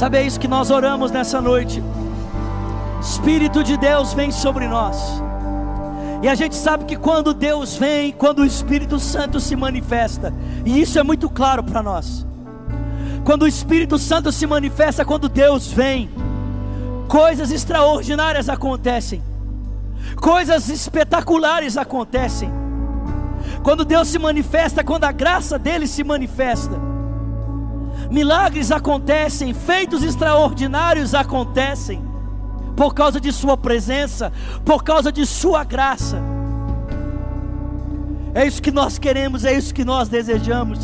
Sabe, é isso que nós oramos nessa noite. Espírito de Deus vem sobre nós. E a gente sabe que quando Deus vem, quando o Espírito Santo se manifesta, e isso é muito claro para nós. Quando o Espírito Santo se manifesta, quando Deus vem, coisas extraordinárias acontecem, coisas espetaculares acontecem. Quando Deus se manifesta, quando a graça dele se manifesta, milagres acontecem, feitos extraordinários acontecem, por causa de Sua presença, por causa de Sua graça. É isso que nós queremos, é isso que nós desejamos.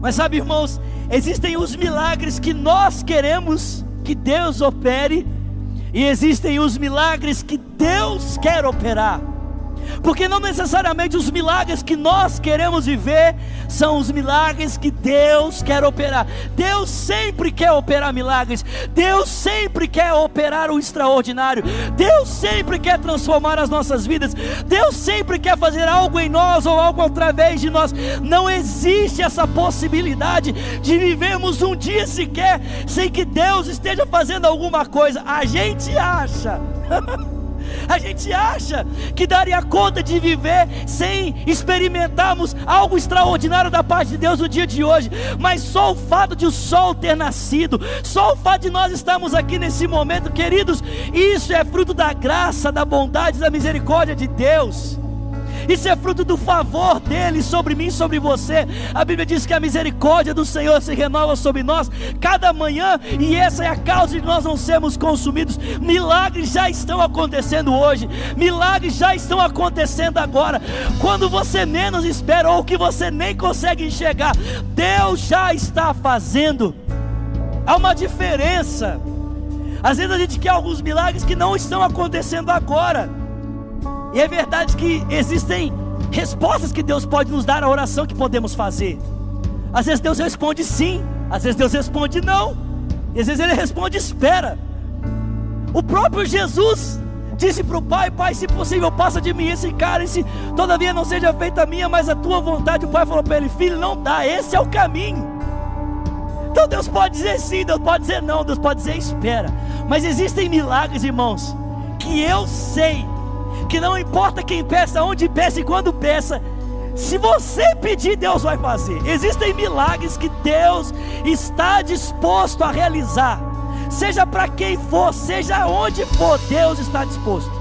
Mas sabe, irmãos, existem os milagres que nós queremos que Deus opere, e existem os milagres que Deus quer operar. Porque não necessariamente os milagres que nós queremos viver são os milagres que Deus quer operar. Deus sempre quer operar milagres. Deus sempre quer operar o extraordinário. Deus sempre quer transformar as nossas vidas. Deus sempre quer fazer algo em nós ou algo através de nós. Não existe essa possibilidade de vivermos um dia sequer sem que Deus esteja fazendo alguma coisa. A gente acha. A gente acha que daria conta de viver sem experimentarmos algo extraordinário da parte de Deus no dia de hoje, mas só o fato de o sol ter nascido, só o fato de nós estarmos aqui nesse momento, queridos, isso é fruto da graça, da bondade, da misericórdia de Deus. Isso é fruto do favor dele sobre mim, sobre você. A Bíblia diz que a misericórdia do Senhor se renova sobre nós cada manhã, e essa é a causa de nós não sermos consumidos. Milagres já estão acontecendo hoje, milagres já estão acontecendo agora. Quando você menos espera, ou que você nem consegue enxergar, Deus já está fazendo. Há uma diferença. Às vezes a gente quer alguns milagres que não estão acontecendo agora. E é verdade que existem respostas que Deus pode nos dar à oração que podemos fazer. Às vezes Deus responde sim, às vezes Deus responde não, e às vezes Ele responde espera. O próprio Jesus disse para o Pai: Pai, se possível, passa de mim esse cálice, todavia não seja feita a minha, mas a tua vontade. O Pai falou para ele: Filho, não dá, esse é o caminho. Então Deus pode dizer sim, Deus pode dizer não, Deus pode dizer espera. Mas existem milagres, irmãos, que eu sei que não importa quem peça, onde peça e quando peça, se você pedir, Deus vai fazer. Existem milagres que Deus está disposto a realizar, seja para quem for, seja onde for, Deus está disposto.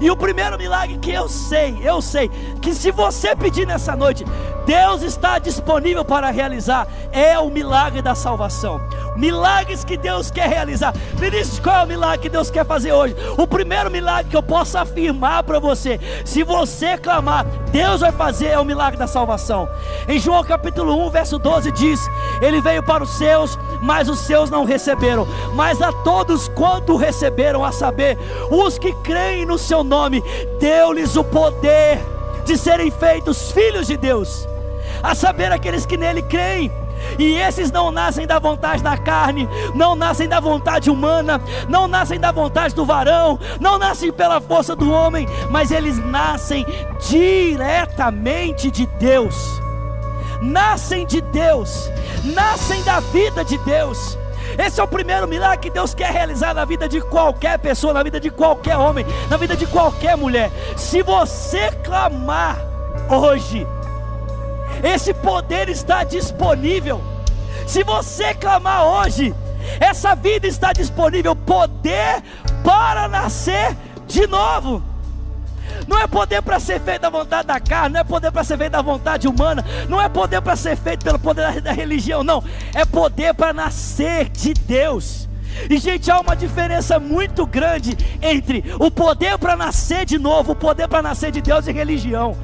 E o primeiro milagre que eu sei, eu sei, que se você pedir nessa noite, Deus está disponível para realizar, é o milagre da salvação. Milagres que Deus quer realizar. Vinícius, qual é o milagre que Deus quer fazer hoje? O primeiro milagre que eu posso afirmar para você, se você clamar, Deus vai fazer é o milagre da salvação. Em João capítulo 1, verso 12 diz: Ele veio para os seus, mas os seus não receberam. Mas a todos quanto receberam, a saber, os que creem no seu nome, deu-lhes o poder de serem feitos filhos de Deus. A saber, aqueles que nele creem. E esses não nascem da vontade da carne, não nascem da vontade humana, não nascem da vontade do varão, não nascem pela força do homem, mas eles nascem diretamente de Deus. Nascem de Deus, nascem da vida de Deus. Esse é o primeiro milagre que Deus quer realizar na vida de qualquer pessoa, na vida de qualquer homem, na vida de qualquer mulher. Se você clamar hoje, esse poder está disponível. Se você clamar hoje, essa vida está disponível poder para nascer de novo. Não é poder para ser feito da vontade da carne, não é poder para ser feito da vontade humana, não é poder para ser feito pelo poder da religião, não. É poder para nascer de Deus. E, gente, há uma diferença muito grande entre o poder para nascer de novo, o poder para nascer de Deus e religião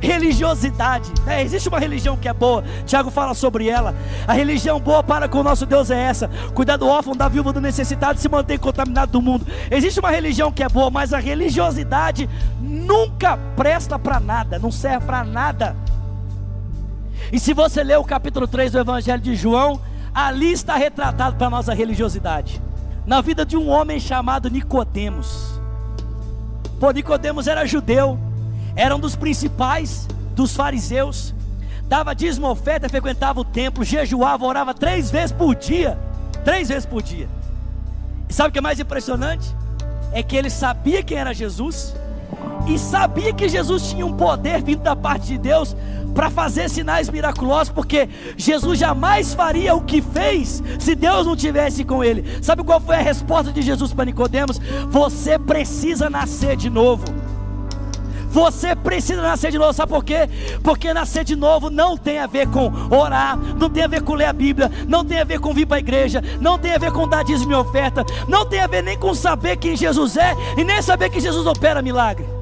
religiosidade. É, existe uma religião que é boa, Tiago fala sobre ela. A religião boa para com o nosso Deus é essa: cuidar do órfão, da viúva, do necessitado, se manter contaminado do mundo. Existe uma religião que é boa, mas a religiosidade nunca presta para nada, não serve para nada. E se você ler o capítulo 3 do Evangelho de João, ali está retratado para nós a religiosidade. Na vida de um homem chamado Nicodemos. Pô, Nicodemos era judeu, era um dos principais dos fariseus, dava dízimo oferta, frequentava o templo, jejuava, orava três vezes por dia. três vezes por dia. E sabe o que é mais impressionante? É que ele sabia quem era Jesus e sabia que Jesus tinha um poder vindo da parte de Deus para fazer sinais miraculosos, porque Jesus jamais faria o que fez se Deus não tivesse com ele. Sabe qual foi a resposta de Jesus para Nicodemos? Você precisa nascer de novo. Você precisa nascer de novo, sabe por quê? Porque nascer de novo não tem a ver com orar, não tem a ver com ler a Bíblia, não tem a ver com vir para a igreja, não tem a ver com dar dízimo e oferta, não tem a ver nem com saber quem Jesus é e nem saber que Jesus opera milagre.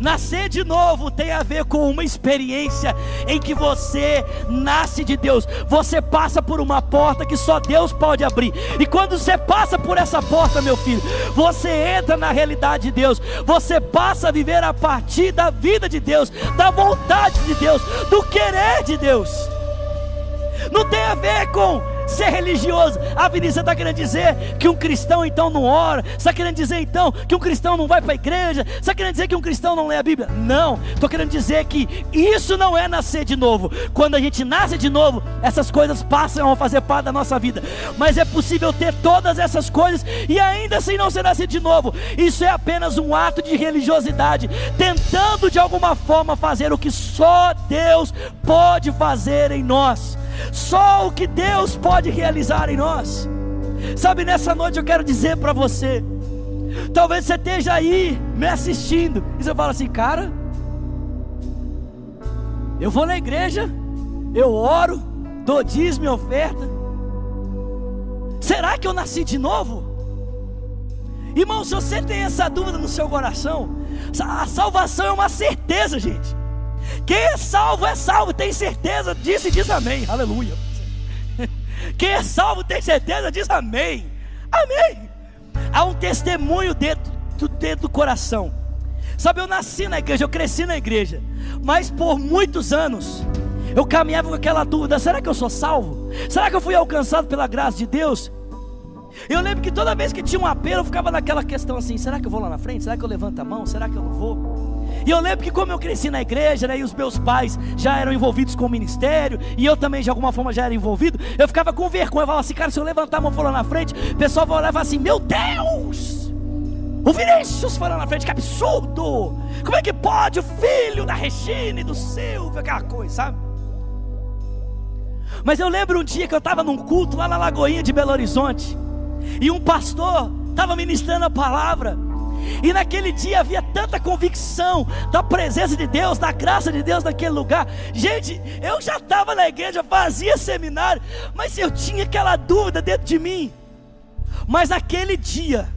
Nascer de novo tem a ver com uma experiência em que você nasce de Deus. Você passa por uma porta que só Deus pode abrir. E quando você passa por essa porta, meu filho, você entra na realidade de Deus. Você passa a viver a partir da vida de Deus, da vontade de Deus, do querer de Deus. Não tem a ver com ser religioso. A Vinícius está querendo dizer que um cristão então não ora. Está querendo dizer então que um cristão não vai para a igreja. Está querendo dizer que um cristão não lê a Bíblia. Não, estou querendo dizer que isso não é nascer de novo. Quando a gente nasce de novo, essas coisas passam a fazer parte da nossa vida. Mas é possível ter todas essas coisas e ainda assim não ser nascido de novo. Isso é apenas um ato de religiosidade, tentando de alguma forma fazer o que só Deus pode fazer em nós. Só o que Deus pode realizar em nós. Sabe, nessa noite eu quero dizer para você. Talvez você esteja aí me assistindo. E você fala assim, cara. Eu vou na igreja. Eu oro. Dou dízimo e oferta. Será que eu nasci de novo? Irmão, se você tem essa dúvida no seu coração, a salvação é uma certeza, gente. Quem é salvo é salvo, tem certeza disso e diz amém. Aleluia. Quem é salvo tem certeza diz amém. Amém. Há um testemunho dentro, dentro do coração. Sabe, eu nasci na igreja, eu cresci na igreja, mas por muitos anos eu caminhava com aquela dúvida: será que eu sou salvo? Será que eu fui alcançado pela graça de Deus? Eu lembro que toda vez que tinha um apelo, eu ficava naquela questão assim: será que eu vou lá na frente? Será que eu levanto a mão? Será que eu não vou? E eu lembro que como eu cresci na igreja, né, e os meus pais já eram envolvidos com o ministério, e eu também de alguma forma já era envolvido, eu ficava com vergonha, eu falava assim, cara, se eu levantar a mão for lá na frente, o pessoal vai olhar e falar assim, meu Deus! O Vinícius lá na frente, que absurdo! Como é que pode o filho da Regina e do Silvio, aquela coisa, sabe? Mas eu lembro um dia que eu estava num culto lá na Lagoinha de Belo Horizonte, e um pastor estava ministrando a palavra, e naquele dia havia tanta convicção da presença de Deus, da graça de Deus naquele lugar. Gente, eu já estava na igreja, fazia seminário, mas eu tinha aquela dúvida dentro de mim. Mas naquele dia,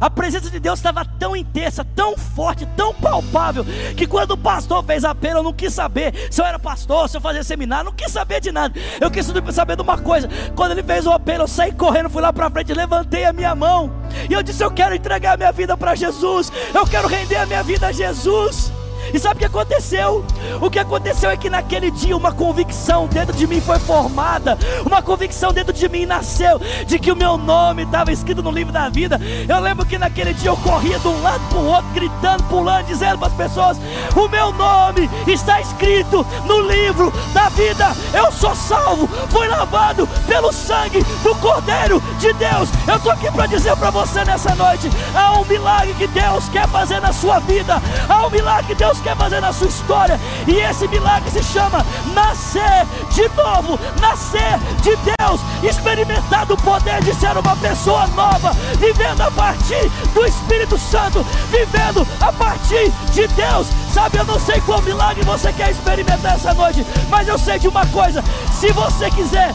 a presença de Deus estava tão intensa, tão forte, tão palpável, que quando o pastor fez apelo, eu não quis saber se eu era pastor, se eu fazia seminário, não quis saber de nada. Eu quis saber de uma coisa. Quando ele fez o apelo, eu saí correndo, fui lá para frente, levantei a minha mão. E eu disse: Eu quero entregar a minha vida para Jesus. Eu quero render a minha vida a Jesus. E sabe o que aconteceu? O que aconteceu é que naquele dia uma convicção dentro de mim foi formada, uma convicção dentro de mim nasceu de que o meu nome estava escrito no livro da vida. Eu lembro que naquele dia eu corria de um lado para o outro, gritando, pulando, dizendo para as pessoas: O meu nome está escrito no livro da vida. Eu sou salvo, fui lavado pelo sangue do Cordeiro de Deus. Eu estou aqui para dizer para você nessa noite: há um milagre que Deus quer fazer na sua vida, há um milagre que Deus Deus quer fazer na sua história. E esse milagre se chama nascer de novo, nascer de Deus, experimentar o poder de ser uma pessoa nova, vivendo a partir do Espírito Santo, vivendo a partir de Deus. Sabe, eu não sei qual milagre você quer experimentar essa noite, mas eu sei de uma coisa: se você quiser,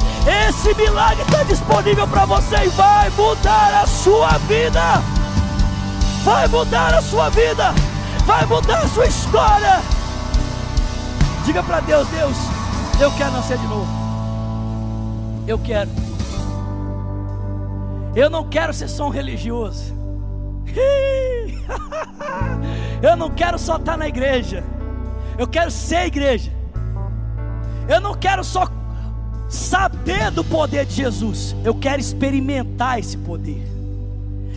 esse milagre está disponível para você e vai mudar a sua vida. Vai mudar a sua vida vai mudar a sua história. Diga para Deus: Deus, eu quero nascer de novo. Eu quero. Eu não quero ser só um religioso. Eu não quero só estar na igreja. Eu quero ser igreja. Eu não quero só saber do poder de Jesus. Eu quero experimentar esse poder.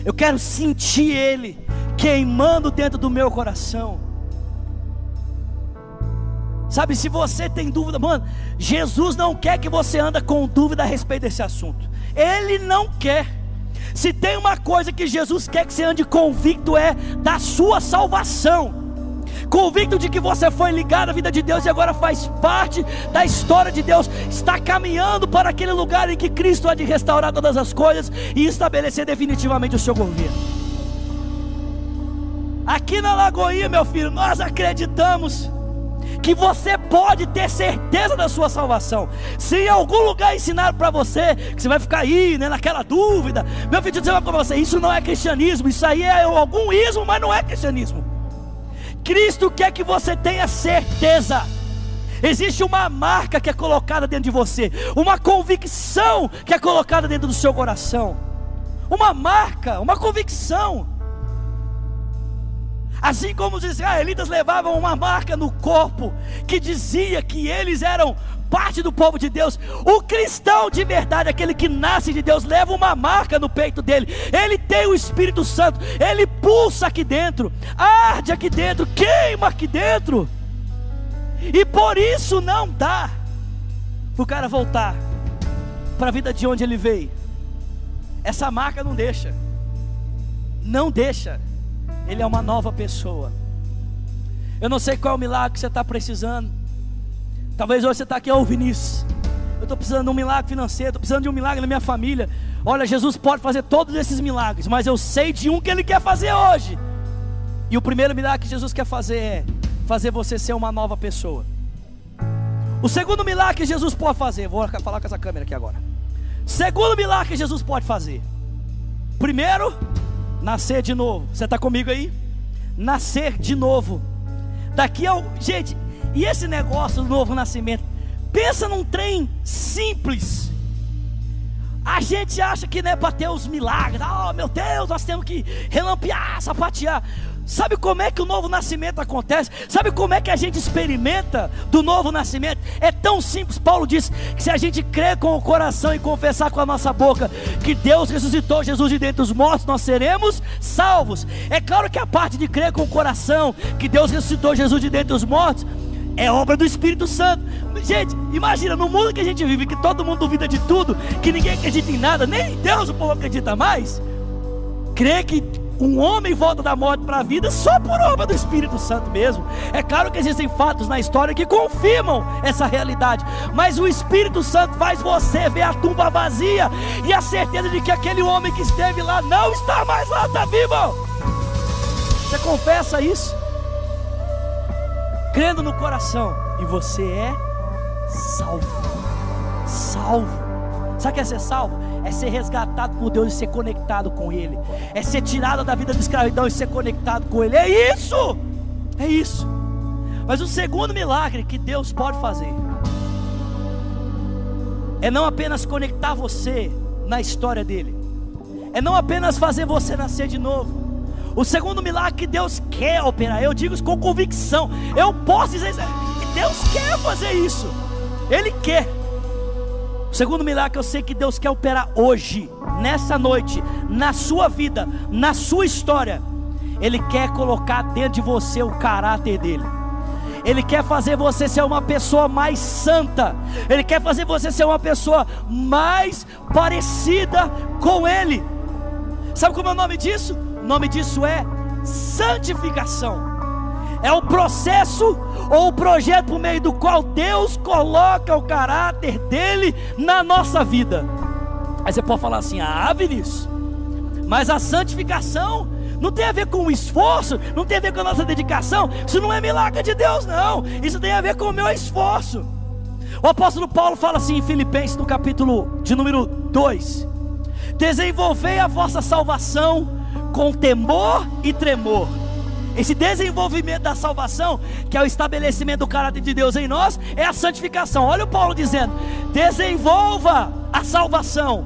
Eu quero sentir Ele queimando dentro do meu coração. Sabe, se você tem dúvida, mano, Jesus não quer que você anda com dúvida a respeito desse assunto. Ele não quer. Se tem uma coisa que Jesus quer que você ande convicto é da sua salvação. Convicto de que você foi ligado à vida de Deus e agora faz parte da história de Deus, está caminhando para aquele lugar em que Cristo há de restaurar todas as coisas e estabelecer definitivamente o seu governo. Aqui na Lagoinha, meu filho, nós acreditamos que você pode ter certeza da sua salvação. Se em algum lugar ensinaram para você que você vai ficar aí, né, naquela dúvida, meu filho, dizer para você, isso não é cristianismo, isso aí é algum ismo, mas não é cristianismo. Cristo quer que você tenha certeza. Existe uma marca que é colocada dentro de você, uma convicção que é colocada dentro do seu coração. Uma marca, uma convicção. Assim como os israelitas levavam uma marca no corpo que dizia que eles eram parte do povo de Deus, o cristão de verdade, aquele que nasce de Deus, leva uma marca no peito dele. Ele tem o Espírito Santo, ele pulsa aqui dentro, arde aqui dentro, queima aqui dentro. E por isso não dá para o cara voltar para a vida de onde ele veio. Essa marca não deixa. Não deixa ele é uma nova pessoa. Eu não sei qual é o milagre que você está precisando. Talvez hoje você está aqui, ô oh, Vinícius. Eu estou precisando de um milagre financeiro, estou precisando de um milagre na minha família. Olha, Jesus pode fazer todos esses milagres, mas eu sei de um que Ele quer fazer hoje. E o primeiro milagre que Jesus quer fazer é fazer você ser uma nova pessoa. O segundo milagre que Jesus pode fazer, vou falar com essa câmera aqui agora. Segundo milagre que Jesus pode fazer. Primeiro, Nascer de novo. Você está comigo aí? Nascer de novo. Daqui ao. Gente, e esse negócio do novo nascimento? Pensa num trem simples. A gente acha que não é para ter os milagres. Oh meu Deus, nós temos que relampear, sapatear. Sabe como é que o novo nascimento acontece? Sabe como é que a gente experimenta do novo nascimento? É tão simples. Paulo diz que se a gente crer com o coração e confessar com a nossa boca que Deus ressuscitou Jesus de dentre os mortos, nós seremos salvos. É claro que a parte de crer com o coração que Deus ressuscitou Jesus de dentre os mortos é obra do Espírito Santo. Gente, imagina, no mundo que a gente vive, que todo mundo duvida de tudo, que ninguém acredita em nada, nem em Deus o povo acredita mais. Crer que um homem volta da morte para a vida só por obra do Espírito Santo mesmo. É claro que existem fatos na história que confirmam essa realidade, mas o Espírito Santo faz você ver a tumba vazia e a certeza de que aquele homem que esteve lá não está mais lá, está vivo. Você confessa isso, crendo no coração, e você é salvo. Salvo. Sabe o que é ser salvo? É ser resgatado por Deus e ser conectado com Ele, é ser tirado da vida de escravidão e ser conectado com Ele. É isso, é isso. Mas o segundo milagre que Deus pode fazer é não apenas conectar você na história dele, é não apenas fazer você nascer de novo. O segundo milagre que Deus quer operar, eu digo isso com convicção. Eu posso dizer isso, Deus quer fazer isso. Ele quer. Segundo milagre eu sei que Deus quer operar hoje, nessa noite, na sua vida, na sua história. Ele quer colocar dentro de você o caráter dele. Ele quer fazer você ser uma pessoa mais santa. Ele quer fazer você ser uma pessoa mais parecida com Ele. Sabe como é o nome disso? O nome disso é santificação é o processo ou o projeto por meio do qual Deus coloca o caráter dele na nossa vida. Aí você pode falar assim: ah, Vinícius, mas a santificação não tem a ver com o esforço, não tem a ver com a nossa dedicação, isso não é milagre de Deus, não, isso tem a ver com o meu esforço. O apóstolo Paulo fala assim em Filipenses, no capítulo de número 2: Desenvolvei a vossa salvação com temor e tremor esse desenvolvimento da salvação, que é o estabelecimento do caráter de Deus em nós, é a santificação. Olha o Paulo dizendo: desenvolva a salvação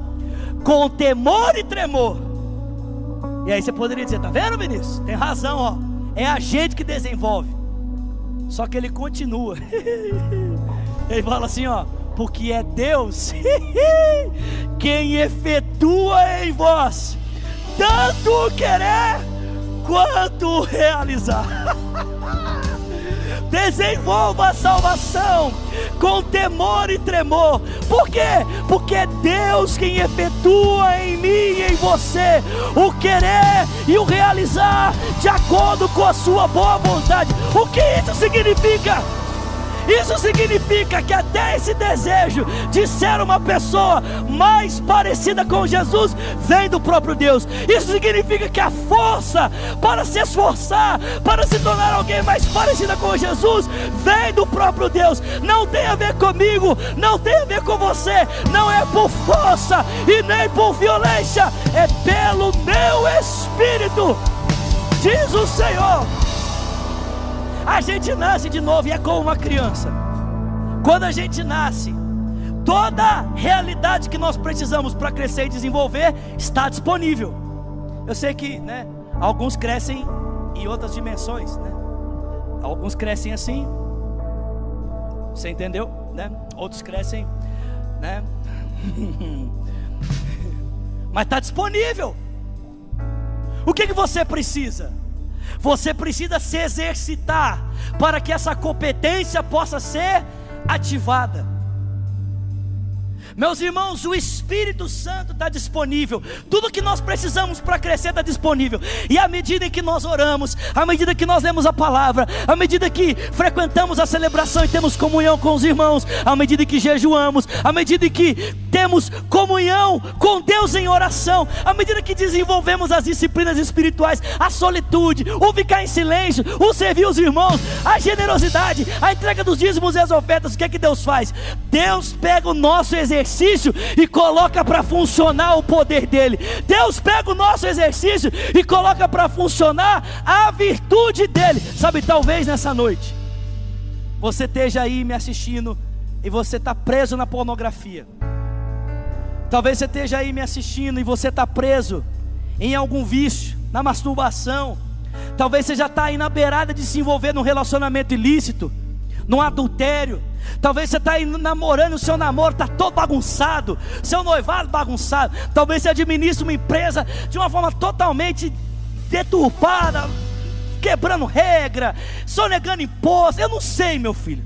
com temor e tremor. E aí você poderia dizer: tá vendo, Vinícius? Tem razão, ó. É a gente que desenvolve. Só que ele continua. ele fala assim, ó, porque é Deus quem efetua em vós tanto querer quanto realizar. desenvolva a salvação com temor e tremor. Por quê? Porque é Deus quem efetua em mim e em você o querer e o realizar de acordo com a sua boa vontade. O que isso significa? Isso significa que até esse desejo de ser uma pessoa mais parecida com Jesus vem do próprio Deus. Isso significa que a força para se esforçar, para se tornar alguém mais parecida com Jesus, vem do próprio Deus. Não tem a ver comigo, não tem a ver com você, não é por força e nem por violência, é pelo meu espírito, diz o Senhor. A gente nasce de novo e é como uma criança. Quando a gente nasce, toda realidade que nós precisamos para crescer e desenvolver está disponível. Eu sei que, né, alguns crescem em outras dimensões, né? Alguns crescem assim. Você entendeu, né? Outros crescem, né? Mas está disponível. O que, que você precisa? Você precisa se exercitar para que essa competência possa ser ativada. Meus irmãos, o Espírito Santo está disponível. Tudo que nós precisamos para crescer está disponível. E à medida em que nós oramos, à medida que nós lemos a palavra, à medida que frequentamos a celebração e temos comunhão com os irmãos, à medida que jejuamos, à medida que temos comunhão com Deus em oração, à medida que desenvolvemos as disciplinas espirituais, a solitude, o ficar em silêncio, o servir os irmãos, a generosidade, a entrega dos dízimos e as ofertas, o que é que Deus faz? Deus pega o nosso exercício exercício e coloca para funcionar o poder dele. Deus pega o nosso exercício e coloca para funcionar a virtude dele. Sabe, talvez nessa noite você esteja aí me assistindo e você está preso na pornografia. Talvez você esteja aí me assistindo e você está preso em algum vício, na masturbação. Talvez você já está aí na beirada de se envolver num relacionamento ilícito, num adultério. Talvez você está namorando, o seu namoro está todo bagunçado, seu noivado bagunçado. Talvez você administre uma empresa de uma forma totalmente deturpada, quebrando regra, sonegando imposto. Eu não sei, meu filho.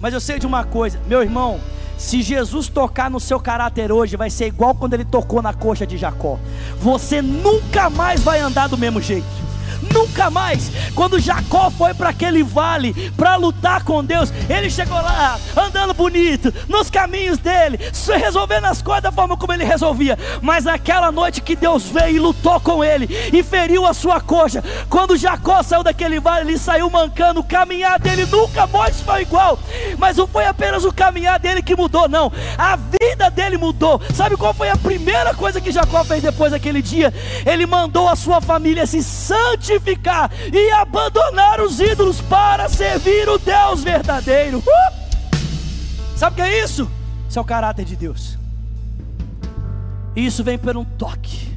Mas eu sei de uma coisa, meu irmão. Se Jesus tocar no seu caráter hoje, vai ser igual quando ele tocou na coxa de Jacó. Você nunca mais vai andar do mesmo jeito. Nunca mais. Quando Jacó foi para aquele vale para lutar com Deus, ele chegou lá andando bonito, nos caminhos dele, resolvendo as coisas da forma como ele resolvia. Mas naquela noite que Deus veio e lutou com ele e feriu a sua coxa, quando Jacó saiu daquele vale, ele saiu mancando. O caminhar dele nunca mais foi igual. Mas não foi apenas o caminhar dele que mudou, não. A vida dele mudou. Sabe qual foi a primeira coisa que Jacó fez depois daquele dia? Ele mandou a sua família se santificar e abandonar os ídolos para servir o Deus verdadeiro. Uh! Sabe o que é isso? Isso é o caráter de Deus. Isso vem por um toque.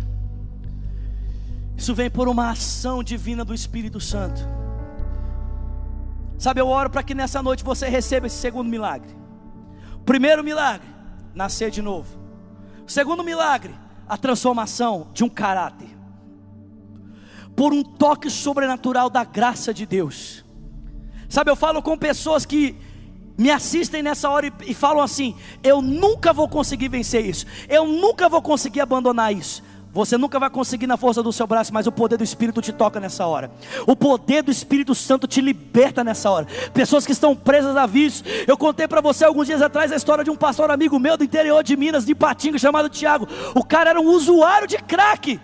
Isso vem por uma ação divina do Espírito Santo. Sabe, eu oro para que nessa noite você receba esse segundo milagre. Primeiro milagre, nascer de novo. Segundo milagre, a transformação de um caráter por um toque sobrenatural da graça de Deus. Sabe, eu falo com pessoas que me assistem nessa hora e, e, falam assim: eu nunca vou conseguir vencer isso, eu nunca vou conseguir abandonar isso. Você nunca vai conseguir na força do seu braço, mas o poder do Espírito te toca nessa hora. O poder do Espírito Santo te liberta nessa hora. Pessoas que estão presas a vícios. Eu contei para você alguns dias atrás a história de um pastor amigo meu do interior de Minas, de Patinga, chamado Tiago. O cara era um usuário de crack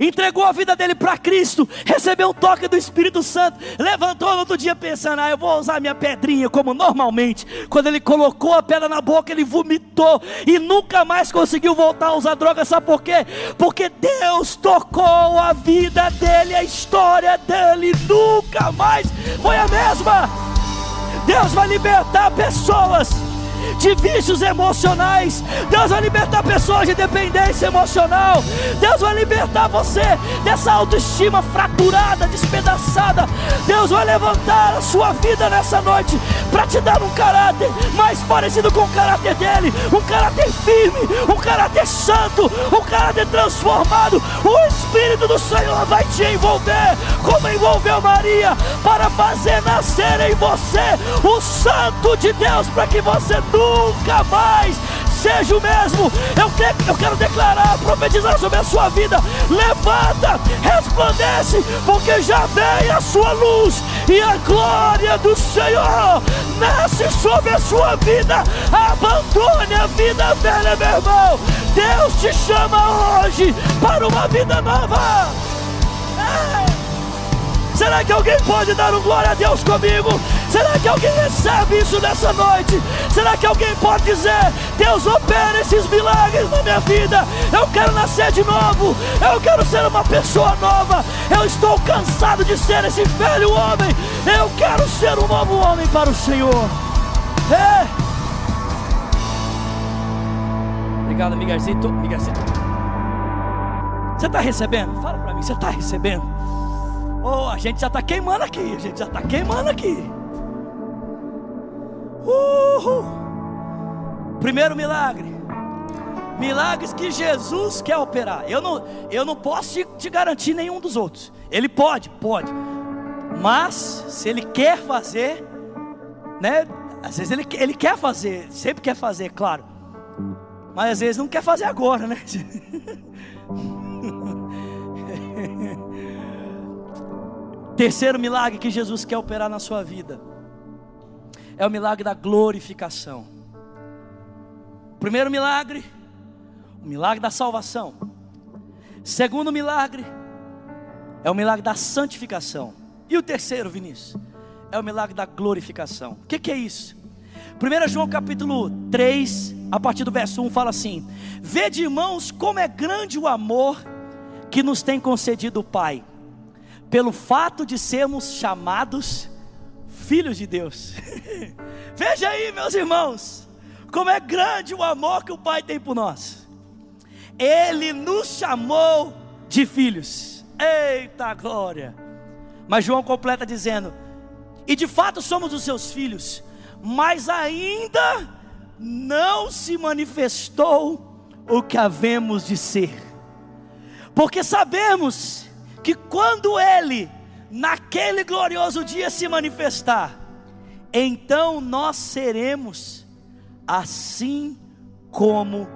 entregou a vida dele para Cristo, recebeu um toque do Espírito Santo, levantou no outro dia pensando: ah, eu vou usar minha pedrinha como normalmente. Quando ele colocou a pedra na boca, ele vomitou e nunca mais conseguiu voltar a usar droga. Sabe por quê? Porque Deus tocou a vida dele, a história dele nunca mais foi a mesma. Deus vai libertar pessoas de vícios emocionais. Deus vai libertar pessoas de dependência emocional. Deus vai libertar você dessa autoestima fraturada, despedaçada. Deus vai levantar a sua vida nessa noite para te dar um caráter mais parecido com o caráter dele, um caráter firme, um caráter santo, um caráter transformado. O Espírito do Senhor vai te envolver, como envolveu Maria, para fazer nascer em você o Santo de Deus, para que você nunca mais seja o mesmo. Eu, eu quero declarar, profetizar sobre a sua vida. Levanta, resplandece, porque já vem a sua luz e a glória do Senhor nasce sobre a sua vida. Abandone a vida velha, meu irmão. Deus te chama hoje para uma vida nova. Será que alguém pode dar um glória a Deus comigo? Será que alguém recebe isso nessa noite? Será que alguém pode dizer: Deus opera esses milagres na minha vida? Eu quero nascer de novo, eu quero ser uma pessoa nova. Eu estou cansado de ser esse velho homem. Eu quero ser um novo homem para o Senhor. É. Obrigado, Miguelzito. Miguelzito. Você está recebendo? Fala para mim, você está recebendo? Oh, a gente já está queimando aqui, a gente já está queimando aqui. Uhul. Primeiro milagre. Milagres que Jesus quer operar. Eu não, eu não posso te, te garantir nenhum dos outros. Ele pode, pode. Mas se ele quer fazer, né? Às vezes ele, ele quer fazer, sempre quer fazer, claro. Mas às vezes não quer fazer agora, né? Terceiro milagre que Jesus quer operar na sua vida é o milagre da glorificação. Primeiro milagre, o milagre da salvação. Segundo milagre, é o milagre da santificação. E o terceiro, Vinícius, é o milagre da glorificação. O que, que é isso? 1 João capítulo 3, a partir do verso 1, fala assim: Vede, irmãos, como é grande o amor que nos tem concedido o Pai pelo fato de sermos chamados filhos de Deus. Veja aí, meus irmãos, como é grande o amor que o Pai tem por nós. Ele nos chamou de filhos. Eita glória! Mas João completa dizendo: E de fato somos os seus filhos, mas ainda não se manifestou o que havemos de ser. Porque sabemos que quando Ele, naquele glorioso dia, se manifestar, então nós seremos assim como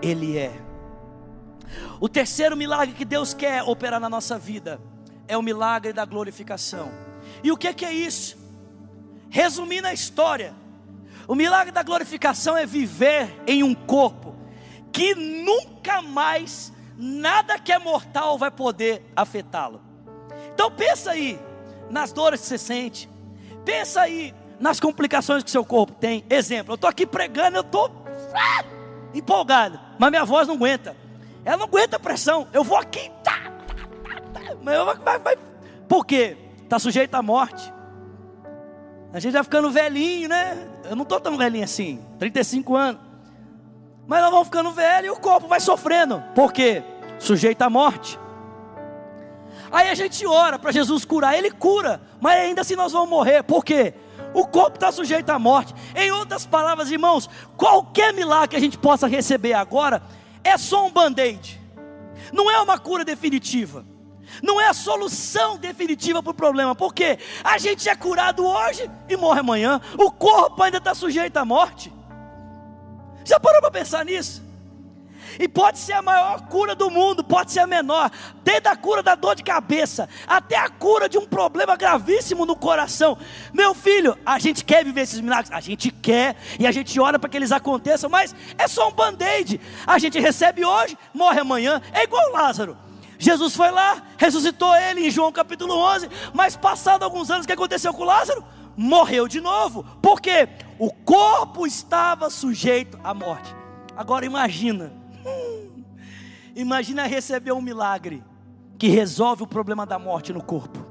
Ele é. O terceiro milagre que Deus quer operar na nossa vida é o milagre da glorificação. E o que, é isso? Resumindo a história, o milagre da glorificação é viver em um corpo que nunca mais nada que é mortal vai poder afetá-lo. Então pensa aí nas dores que você sente. Pensa aí nas complicações que seu corpo tem. Exemplo, eu estou aqui pregando, eu estou ah, empolgado, mas minha voz não aguenta. Ela não aguenta a pressão. Eu vou aqui, tá, tá, tá, tá mas. Por quê? Está sujeito à morte. A gente vai ficando velhinho, né? Eu não estou tão velhinho assim, 35 anos. Mas nós vamos ficando velhos e o corpo vai sofrendo. Por quê? Sujeito à morte. Aí a gente ora para Jesus curar, Ele cura, mas ainda assim nós vamos morrer. Por quê? O corpo está sujeito à morte. Em outras palavras, irmãos, qualquer milagre que a gente possa receber agora é só um band-aid, não é uma cura definitiva, não é a solução definitiva para o problema, porque a gente é curado hoje e morre amanhã, o corpo ainda está sujeito à morte. Já parou para pensar nisso? E pode ser a maior cura do mundo, pode ser a menor, desde a cura da dor de cabeça, até a cura de um problema gravíssimo no coração. Meu filho, a gente quer viver esses milagres, a gente quer, e a gente ora para que eles aconteçam, mas é só um band-aid. A gente recebe hoje, morre amanhã, é igual Lázaro. Jesus foi lá, ressuscitou ele em João capítulo 11, mas passado alguns anos, o que aconteceu com Lázaro? Morreu de novo, porque o corpo estava sujeito à morte. Agora imagina, imagina receber um milagre que resolve o problema da morte no corpo.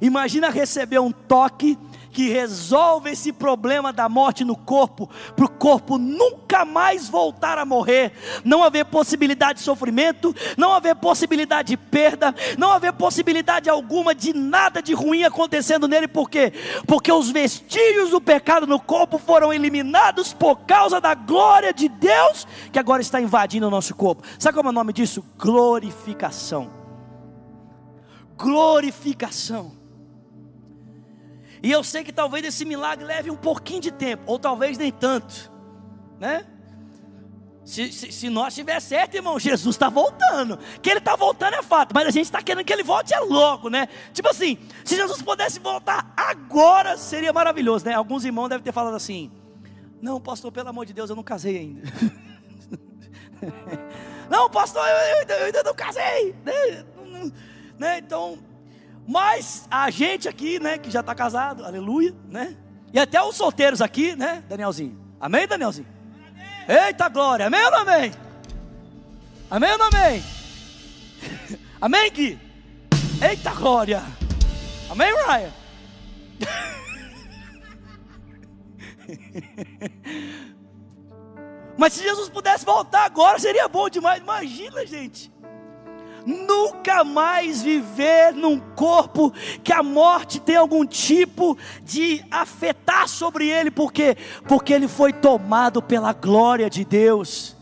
Imagina receber um toque que resolve esse problema da morte no corpo, para o corpo nunca mais voltar a morrer, não haver possibilidade de sofrimento, não haver possibilidade de perda, não haver possibilidade alguma de nada de ruim acontecendo nele, por quê? Porque os vestígios do pecado no corpo foram eliminados por causa da glória de Deus que agora está invadindo o nosso corpo. Sabe como é o nome disso? Glorificação. Glorificação. E eu sei que talvez esse milagre leve um pouquinho de tempo, ou talvez nem tanto, né? Se, se, se nós tiver certo, irmão, Jesus está voltando. Que ele está voltando é fato, mas a gente está querendo que ele volte é logo, né? Tipo assim, se Jesus pudesse voltar agora, seria maravilhoso, né? Alguns irmãos devem ter falado assim: Não, pastor, pelo amor de Deus, eu não casei ainda. não, pastor, eu, eu, eu, ainda não casei, né? né? Então, mas a gente aqui, né, que já está casado, aleluia, né? E até os solteiros aqui, né, Danielzinho? Amém, Danielzinho? Amém. Eita glória, amém ou não amém? Amém ou não amém? amém, Gui? Eita glória, amém, Ryan? Mas se Jesus pudesse voltar agora, seria bom demais. Imagina, gente nunca mais viver num corpo que a morte tem algum tipo de afetar sobre ele, por quê? Porque ele foi tomado pela glória de Deus.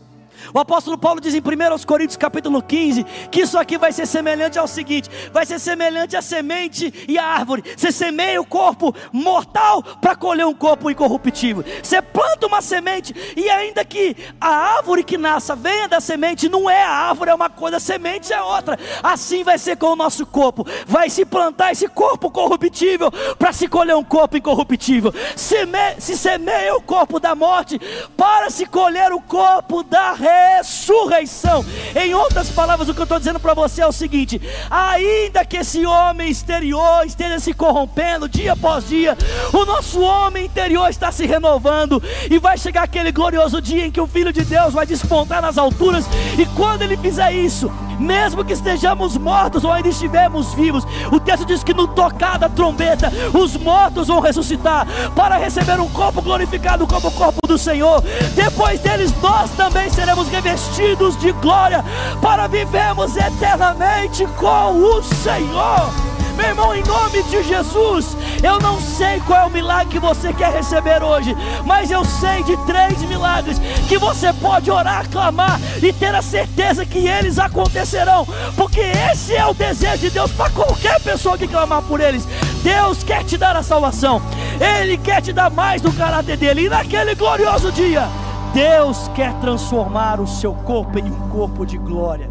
O apóstolo Paulo diz em 1 Coríntios capítulo 15 que isso aqui vai ser semelhante ao seguinte: vai ser semelhante à semente e à árvore. Você semeia o corpo mortal para colher um corpo incorruptível. Você planta uma semente e ainda que a árvore que nasça venha da semente, não é a árvore, é uma coisa, a semente é outra. Assim vai ser com o nosso corpo. Vai se plantar esse corpo corruptível para se colher um corpo incorruptível. Seme, se semeia o corpo da morte para se colher o corpo da ressurreição ressurreição. Em outras palavras, o que eu estou dizendo para você é o seguinte: ainda que esse homem exterior esteja se corrompendo dia após dia, o nosso homem interior está se renovando e vai chegar aquele glorioso dia em que o Filho de Deus vai despontar nas alturas, e quando ele fizer isso, mesmo que estejamos mortos ou ainda estivermos vivos, o texto diz que no tocar da trombeta, os mortos vão ressuscitar para receber um corpo glorificado como o corpo do Senhor. Depois deles, nós também seremos revestidos de glória para vivermos eternamente com o Senhor. Meu irmão, em nome de Jesus, eu não sei qual é o milagre que você quer receber hoje, mas eu sei de três milagres que você pode orar, clamar e ter a certeza que eles acontecerão, porque esse é o desejo de Deus para qualquer pessoa que clamar por eles. Deus quer te dar a salvação, Ele quer te dar mais do caráter dele, e naquele glorioso dia, Deus quer transformar o seu corpo em um corpo de glória.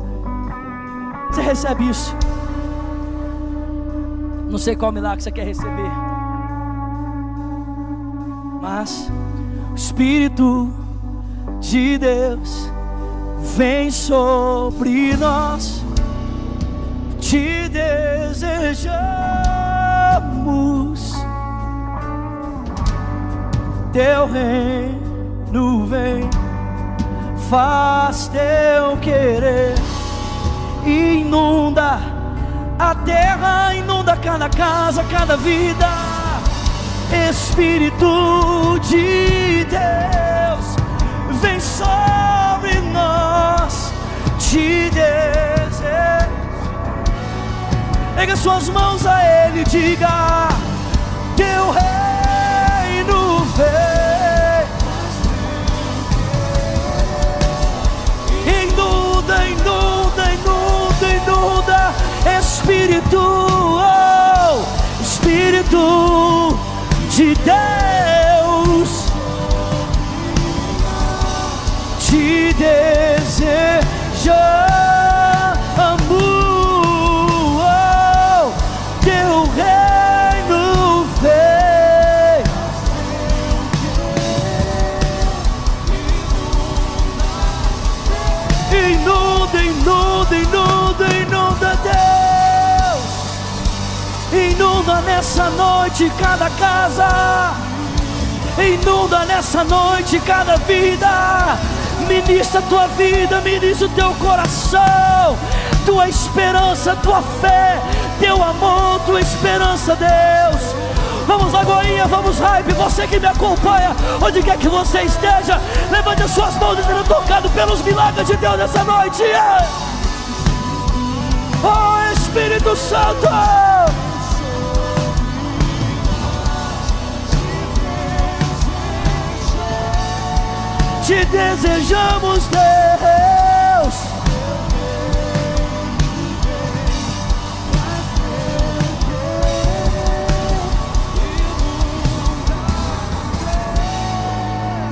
Você recebe isso? Não sei qual milagre você quer receber. Mas o Espírito de Deus vem sobre nós. Te desejamos. Teu reino vem, faz teu querer, inunda a terra inunda cada casa, cada vida. Espírito de Deus, vem sobre nós, te desejo. Pega suas mãos a Ele e diga: Teu reino vem. Inunda, inunda, Espírito, oh, Espírito de Deus, te desejo. Nessa noite cada casa. Inunda nessa noite cada vida. Ministra a tua vida, ministra o teu coração, tua esperança, tua fé, teu amor, tua esperança, Deus. Vamos agora, vamos hype. Você que me acompanha, onde quer que você esteja, levante as suas mãos e sendo tocado pelos milagres de Deus nessa noite. Yeah. Oh Espírito Santo! Te desejamos, Deus.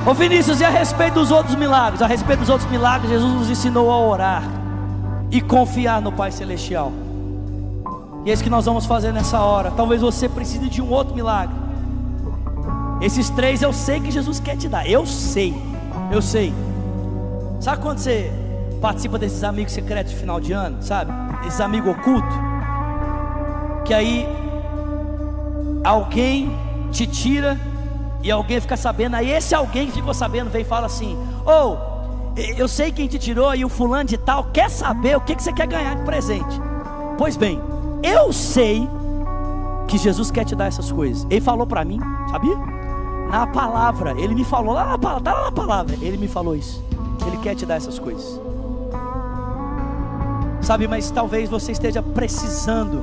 Ô Vinícius, e a respeito dos outros milagres? A respeito dos outros milagres, Jesus nos ensinou a orar e confiar no Pai Celestial. E é isso que nós vamos fazer nessa hora. Talvez você precise de um outro milagre. Esses três eu sei que Jesus quer te dar. Eu sei. Eu sei. Sabe quando você participa desses amigos secretos de final de ano, sabe? Esses amigos ocultos. Que aí alguém te tira e alguém fica sabendo. Aí esse alguém que ficou sabendo vem e fala assim: Ou, oh, eu sei quem te tirou e o fulano de tal quer saber o que, que você quer ganhar de presente. Pois bem, eu sei que Jesus quer te dar essas coisas. Ele falou para mim, sabia? Na palavra. Ele me falou lá na palavra, tá lá na palavra. Ele me falou isso. Ele quer te dar essas coisas. Sabe, mas talvez você esteja precisando.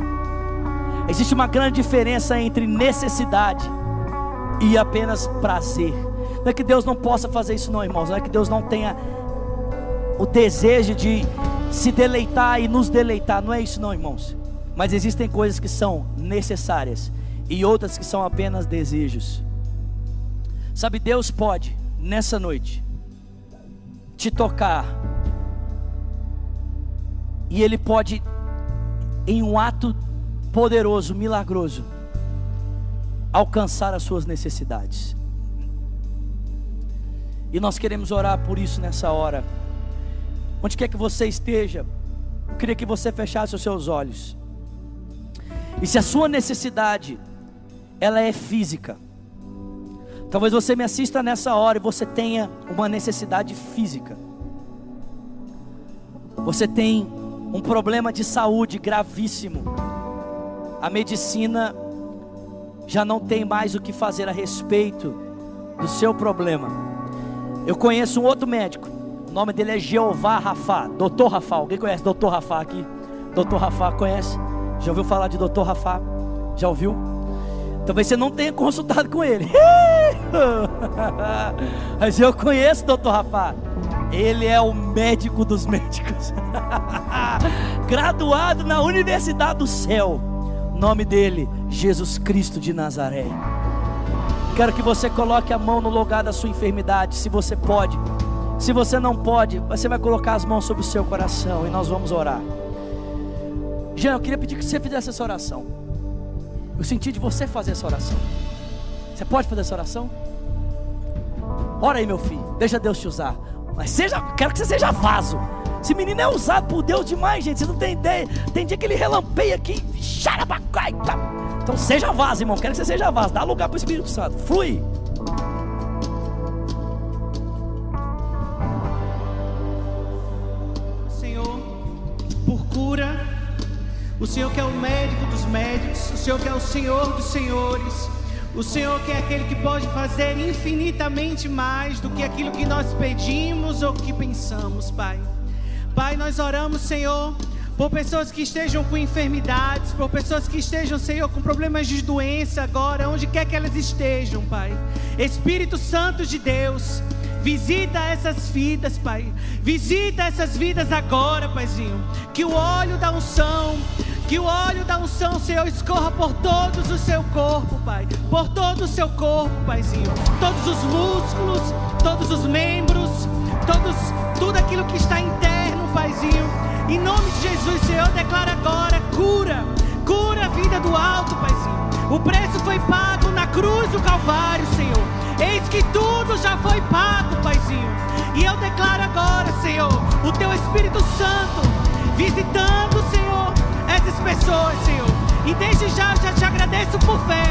Existe uma grande diferença entre necessidade e apenas prazer. Não é que Deus não possa fazer isso, não, irmãos. Não é que Deus não tenha o desejo de se deleitar e nos deleitar. Não é isso, não, irmãos. Mas existem coisas que são necessárias e outras que são apenas desejos. Sabe, Deus pode, nessa noite, te tocar, e Ele pode, em um ato poderoso, milagroso, alcançar as suas necessidades. E nós queremos orar por isso nessa hora. Onde quer que você esteja, eu queria que você fechasse os seus olhos. E se a sua necessidade ela é física, Talvez você me assista nessa hora e você tenha uma necessidade física. Você tem um problema de saúde gravíssimo. A medicina já não tem mais o que fazer a respeito do seu problema. Eu conheço um outro médico. O nome dele é Jeová Rafa, Doutor Rafa. Alguém conhece Doutor Rafa aqui? Doutor Rafa conhece? Já ouviu falar de Doutor Rafa? Já ouviu? Talvez você não tenha consultado com ele. Mas eu conheço o doutor Rafa. Ele é o médico dos médicos. Graduado na Universidade do Céu. Nome dele, Jesus Cristo de Nazaré. Quero que você coloque a mão no lugar da sua enfermidade, se você pode. Se você não pode, você vai colocar as mãos sobre o seu coração e nós vamos orar. Jean, eu queria pedir que você fizesse essa oração. Eu senti de você fazer essa oração. Você pode fazer essa oração? Ora aí, meu filho. Deixa Deus te usar. Mas seja, quero que você seja vaso. Esse menino é usado por Deus demais, gente. Você não tem ideia. Tem dia que ele relampeia aqui. Então seja vaso, irmão. Quero que você seja vaso. Dá lugar para o Espírito Santo. Flui. Senhor, por cura o Senhor que é o médico dos médicos, o Senhor que é o Senhor dos senhores, o Senhor que é aquele que pode fazer infinitamente mais do que aquilo que nós pedimos ou que pensamos, Pai. Pai, nós oramos, Senhor, por pessoas que estejam com enfermidades, por pessoas que estejam, Senhor, com problemas de doença agora, onde quer que elas estejam, Pai. Espírito Santo de Deus, Visita essas vidas, Pai. Visita essas vidas agora, Paizinho. Que o óleo da unção, que o óleo da unção, Senhor, escorra por todos o seu corpo, Pai. Por todo o seu corpo, Paizinho. Todos os músculos, todos os membros, todos, tudo aquilo que está interno, Paizinho. Em nome de Jesus, Senhor, declara agora cura. Cura a vida do alto, Paizinho. O preço foi pago na cruz do Calvário, Senhor. Eis que tudo já foi pago, Paizinho. E eu declaro agora, Senhor, o teu Espírito Santo visitando, Senhor, essas pessoas, Senhor. E desde já eu já te agradeço por fé,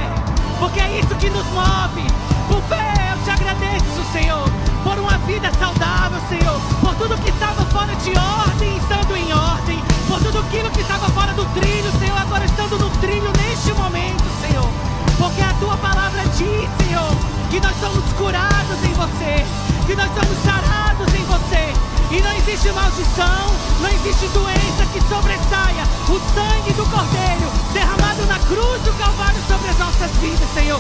porque é isso que nos move. Por fé eu te agradeço, Senhor, por uma vida saudável, Senhor, por tudo que estava fora de ordem, estando em ordem, por tudo aquilo que estava fora do trilho, Senhor, agora estando no trilho neste momento, Senhor. Porque a tua palavra diz, Senhor, que nós somos curados em você, que nós somos sarados em você, e não existe maldição, não existe doença que sobressaia o sangue do Cordeiro derramado na cruz do Calvário sobre as nossas vidas, Senhor.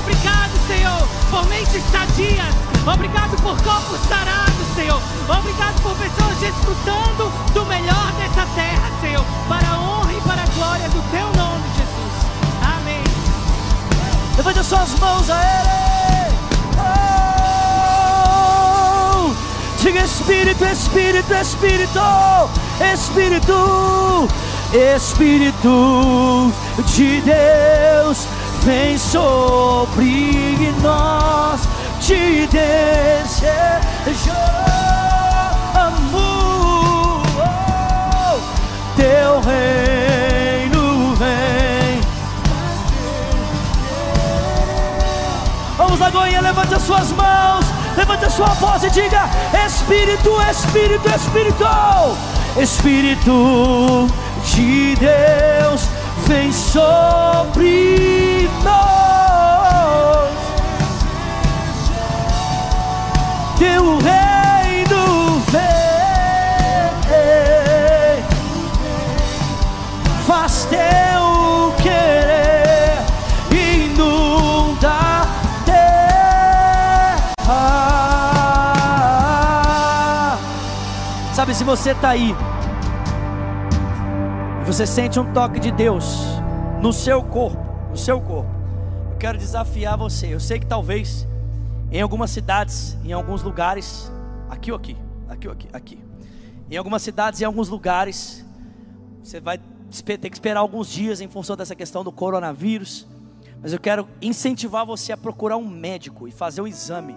Obrigado, Senhor, por mentes sadias. Obrigado por corpos sarados, Senhor. Obrigado por pessoas desfrutando do melhor dessa terra, Senhor. Para a honra e para a glória do Teu nome, Jesus. Amém. Levante as suas mãos a Ele. Diga Espírito, Espírito, Espírito, Espírito, Espírito de Deus, vem sobre nós, te desejamos, teu reino vem. Vamos Goiânia, levante as suas mãos, levante a sua voz e diga: Espírito, Espírito, Espírito, Espírito de Deus, vem sobre nós. Teu reino vem, faz teu se você está aí você sente um toque de Deus no seu corpo, no seu corpo, eu quero desafiar você. Eu sei que talvez em algumas cidades, em alguns lugares, aqui ou aqui, aqui ou aqui, aqui. Em algumas cidades, em alguns lugares, você vai ter que esperar alguns dias em função dessa questão do coronavírus. Mas eu quero incentivar você a procurar um médico e fazer um exame,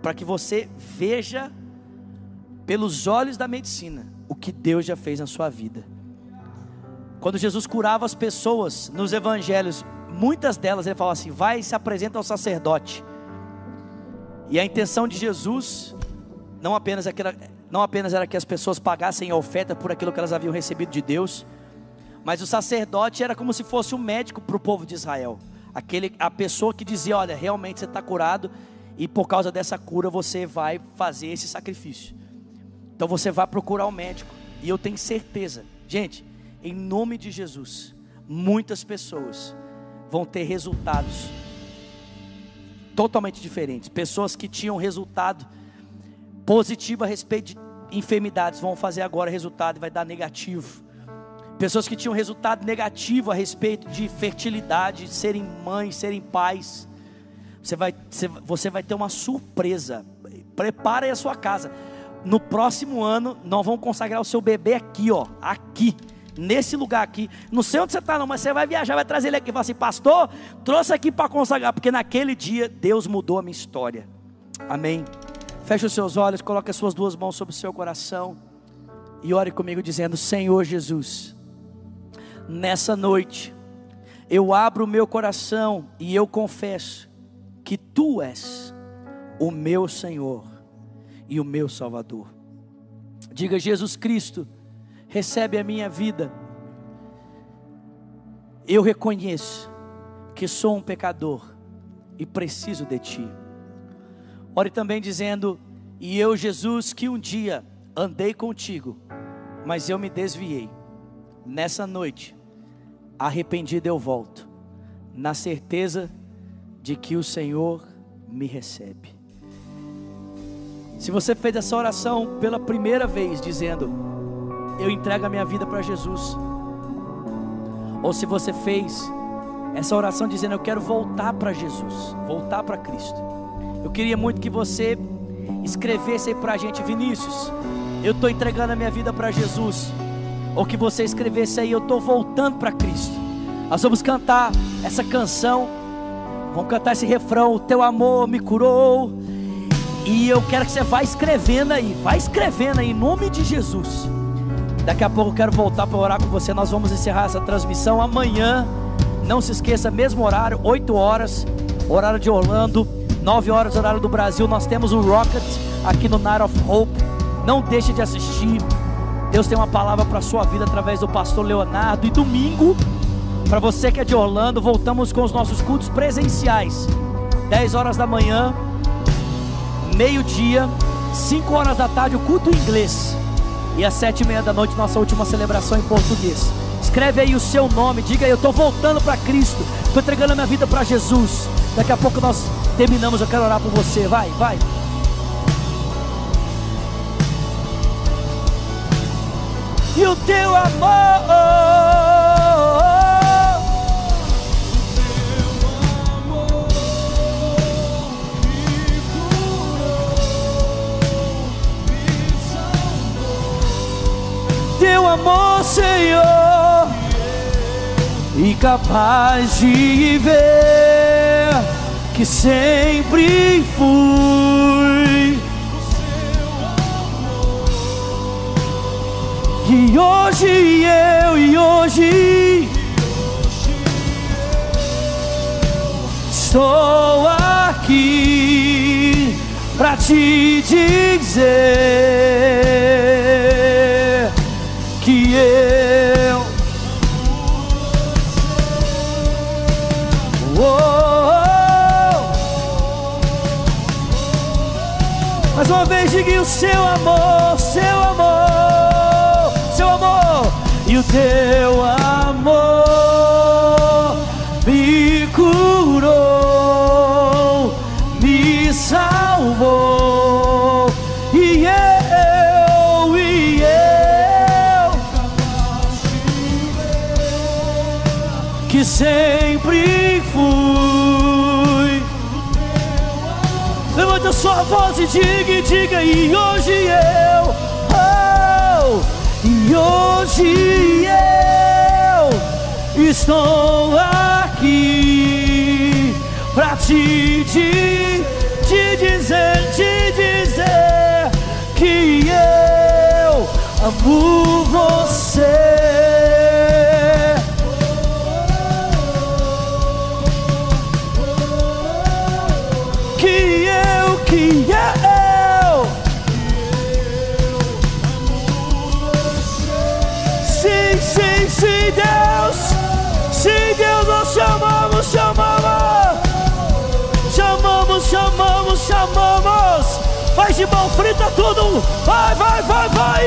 para que você veja pelos olhos da medicina o que Deus já fez na sua vida. Quando Jesus curava as pessoas nos evangelhos, muitas delas ele falava assim: vai e se apresenta ao sacerdote. E a intenção de Jesus não apenas, era, não apenas era que as pessoas pagassem a oferta por aquilo que elas haviam recebido de Deus, mas o sacerdote era como se fosse um médico para o povo de Israel. Aquele, a pessoa que dizia: Olha, realmente você está curado, e por causa dessa cura você vai fazer esse sacrifício. Então você vai procurar o um médico, e eu tenho certeza, gente, em nome de Jesus, muitas pessoas vão ter resultados totalmente diferentes. Pessoas que tinham resultado positivo a respeito de enfermidades vão fazer agora resultado e vai dar negativo. Pessoas que tinham resultado negativo a respeito de fertilidade, serem mães, serem pais. Você vai, você vai ter uma surpresa. Prepare a sua casa. No próximo ano, nós vamos consagrar o seu bebê aqui, ó. Aqui nesse lugar aqui. Não sei onde você está, não, mas você vai viajar, vai trazer ele aqui e assim: Pastor, trouxe aqui para consagrar, porque naquele dia Deus mudou a minha história. Amém. Feche os seus olhos, coloque as suas duas mãos sobre o seu coração e ore comigo, dizendo: Senhor Jesus, nessa noite, eu abro o meu coração e eu confesso que Tu és o meu Senhor e o meu Salvador. Diga, Jesus Cristo recebe a minha vida. Eu reconheço que sou um pecador e preciso de Ti. Ore também dizendo: E eu, Jesus, que um dia andei contigo, mas eu me desviei. Nessa noite, arrependido eu volto, na certeza de que o Senhor me recebe. Se você fez essa oração pela primeira vez, dizendo: eu entrego a minha vida para Jesus. Ou se você fez essa oração dizendo eu quero voltar para Jesus, voltar para Cristo. Eu queria muito que você escrevesse aí para a gente, Vinícius, eu estou entregando a minha vida para Jesus. Ou que você escrevesse aí, eu estou voltando para Cristo. Nós vamos cantar essa canção, vamos cantar esse refrão, o teu amor me curou. E eu quero que você vá escrevendo aí, vá escrevendo aí, em nome de Jesus. Daqui a pouco eu quero voltar para orar com você. Nós vamos encerrar essa transmissão amanhã. Não se esqueça, mesmo horário, 8 horas, horário de Orlando, 9 horas, horário do Brasil. Nós temos o Rocket aqui no Night of Hope. Não deixe de assistir. Deus tem uma palavra para a sua vida através do pastor Leonardo. E domingo, para você que é de Orlando, voltamos com os nossos cultos presenciais. 10 horas da manhã, meio-dia, 5 horas da tarde, o culto em inglês. E às sete e meia da noite, nossa última celebração em português. Escreve aí o seu nome, diga aí, eu estou voltando para Cristo, estou entregando a minha vida para Jesus. Daqui a pouco nós terminamos, eu quero orar por você. Vai, vai. E o teu amor. Teu amor, Senhor, e capaz de ver que sempre fui. E hoje eu, e hoje estou aqui para te dizer oh. Mais uma vez diga o seu amor, seu amor, seu amor. E o teu amor sempre fui. Levante a sua voz e diga, diga, e hoje eu, oh, e hoje eu estou aqui para te, te, te dizer, te dizer que eu amo você. Deus, sim, Deus, nós chamamos, chamamos, chamamos, chamamos, chamamos. Faz de mão frita tudo, vai, vai, vai, vai.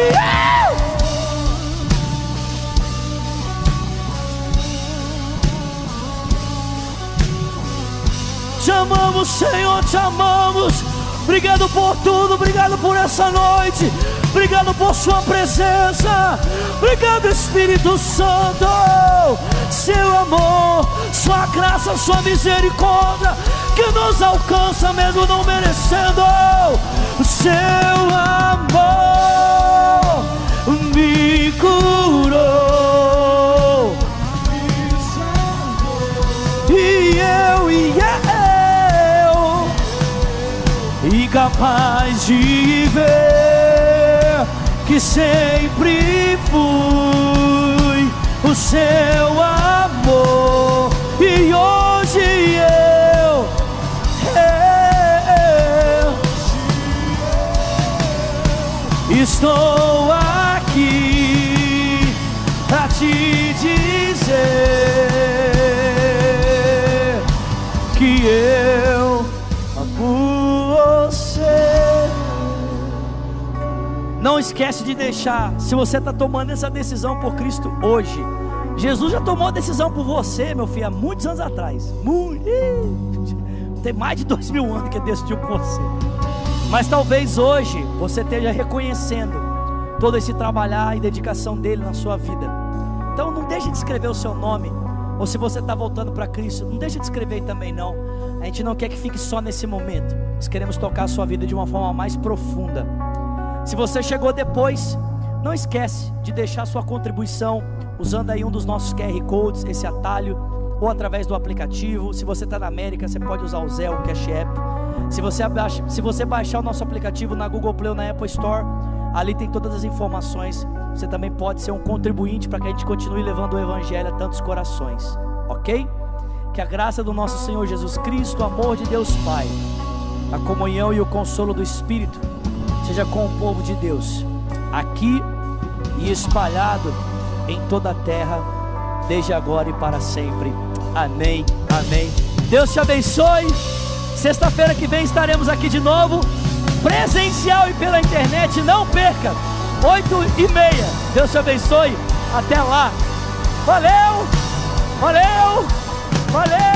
Te amamos, Senhor, te amamos. Obrigado por tudo, obrigado por essa noite. Obrigado por Sua presença. Obrigado, Espírito Santo. Seu amor, Sua graça, Sua misericórdia que nos alcança mesmo não merecendo. Seu amor me curou. E eu, e eu, incapaz de ver que sempre fui o seu amor. E hoje eu, eu estou aqui para te dizer que eu Não esquece de deixar, se você está tomando essa decisão por Cristo hoje, Jesus já tomou a decisão por você, meu filho, há muitos anos atrás. Muito, tem mais de dois mil anos que decidiu por você. Mas talvez hoje você esteja reconhecendo todo esse trabalhar e dedicação dele na sua vida. Então não deixe de escrever o seu nome. Ou se você está voltando para Cristo, não deixe de escrever também não. A gente não quer que fique só nesse momento. Nós queremos tocar a sua vida de uma forma mais profunda. Se você chegou depois, não esquece de deixar sua contribuição usando aí um dos nossos QR Codes, esse atalho, ou através do aplicativo. Se você está na América, você pode usar o Zé, o Cash App. Se você, se você baixar o nosso aplicativo na Google Play ou na Apple Store, ali tem todas as informações. Você também pode ser um contribuinte para que a gente continue levando o Evangelho a tantos corações, ok? Que a graça do nosso Senhor Jesus Cristo, o amor de Deus Pai, a comunhão e o consolo do Espírito seja com o povo de Deus, aqui e espalhado em toda a terra, desde agora e para sempre. Amém, amém. Deus te abençoe. Sexta-feira que vem estaremos aqui de novo. presencial e pela internet, não perca. Oito e meia. Deus te abençoe. Até lá. Valeu! Valeu! Valeu!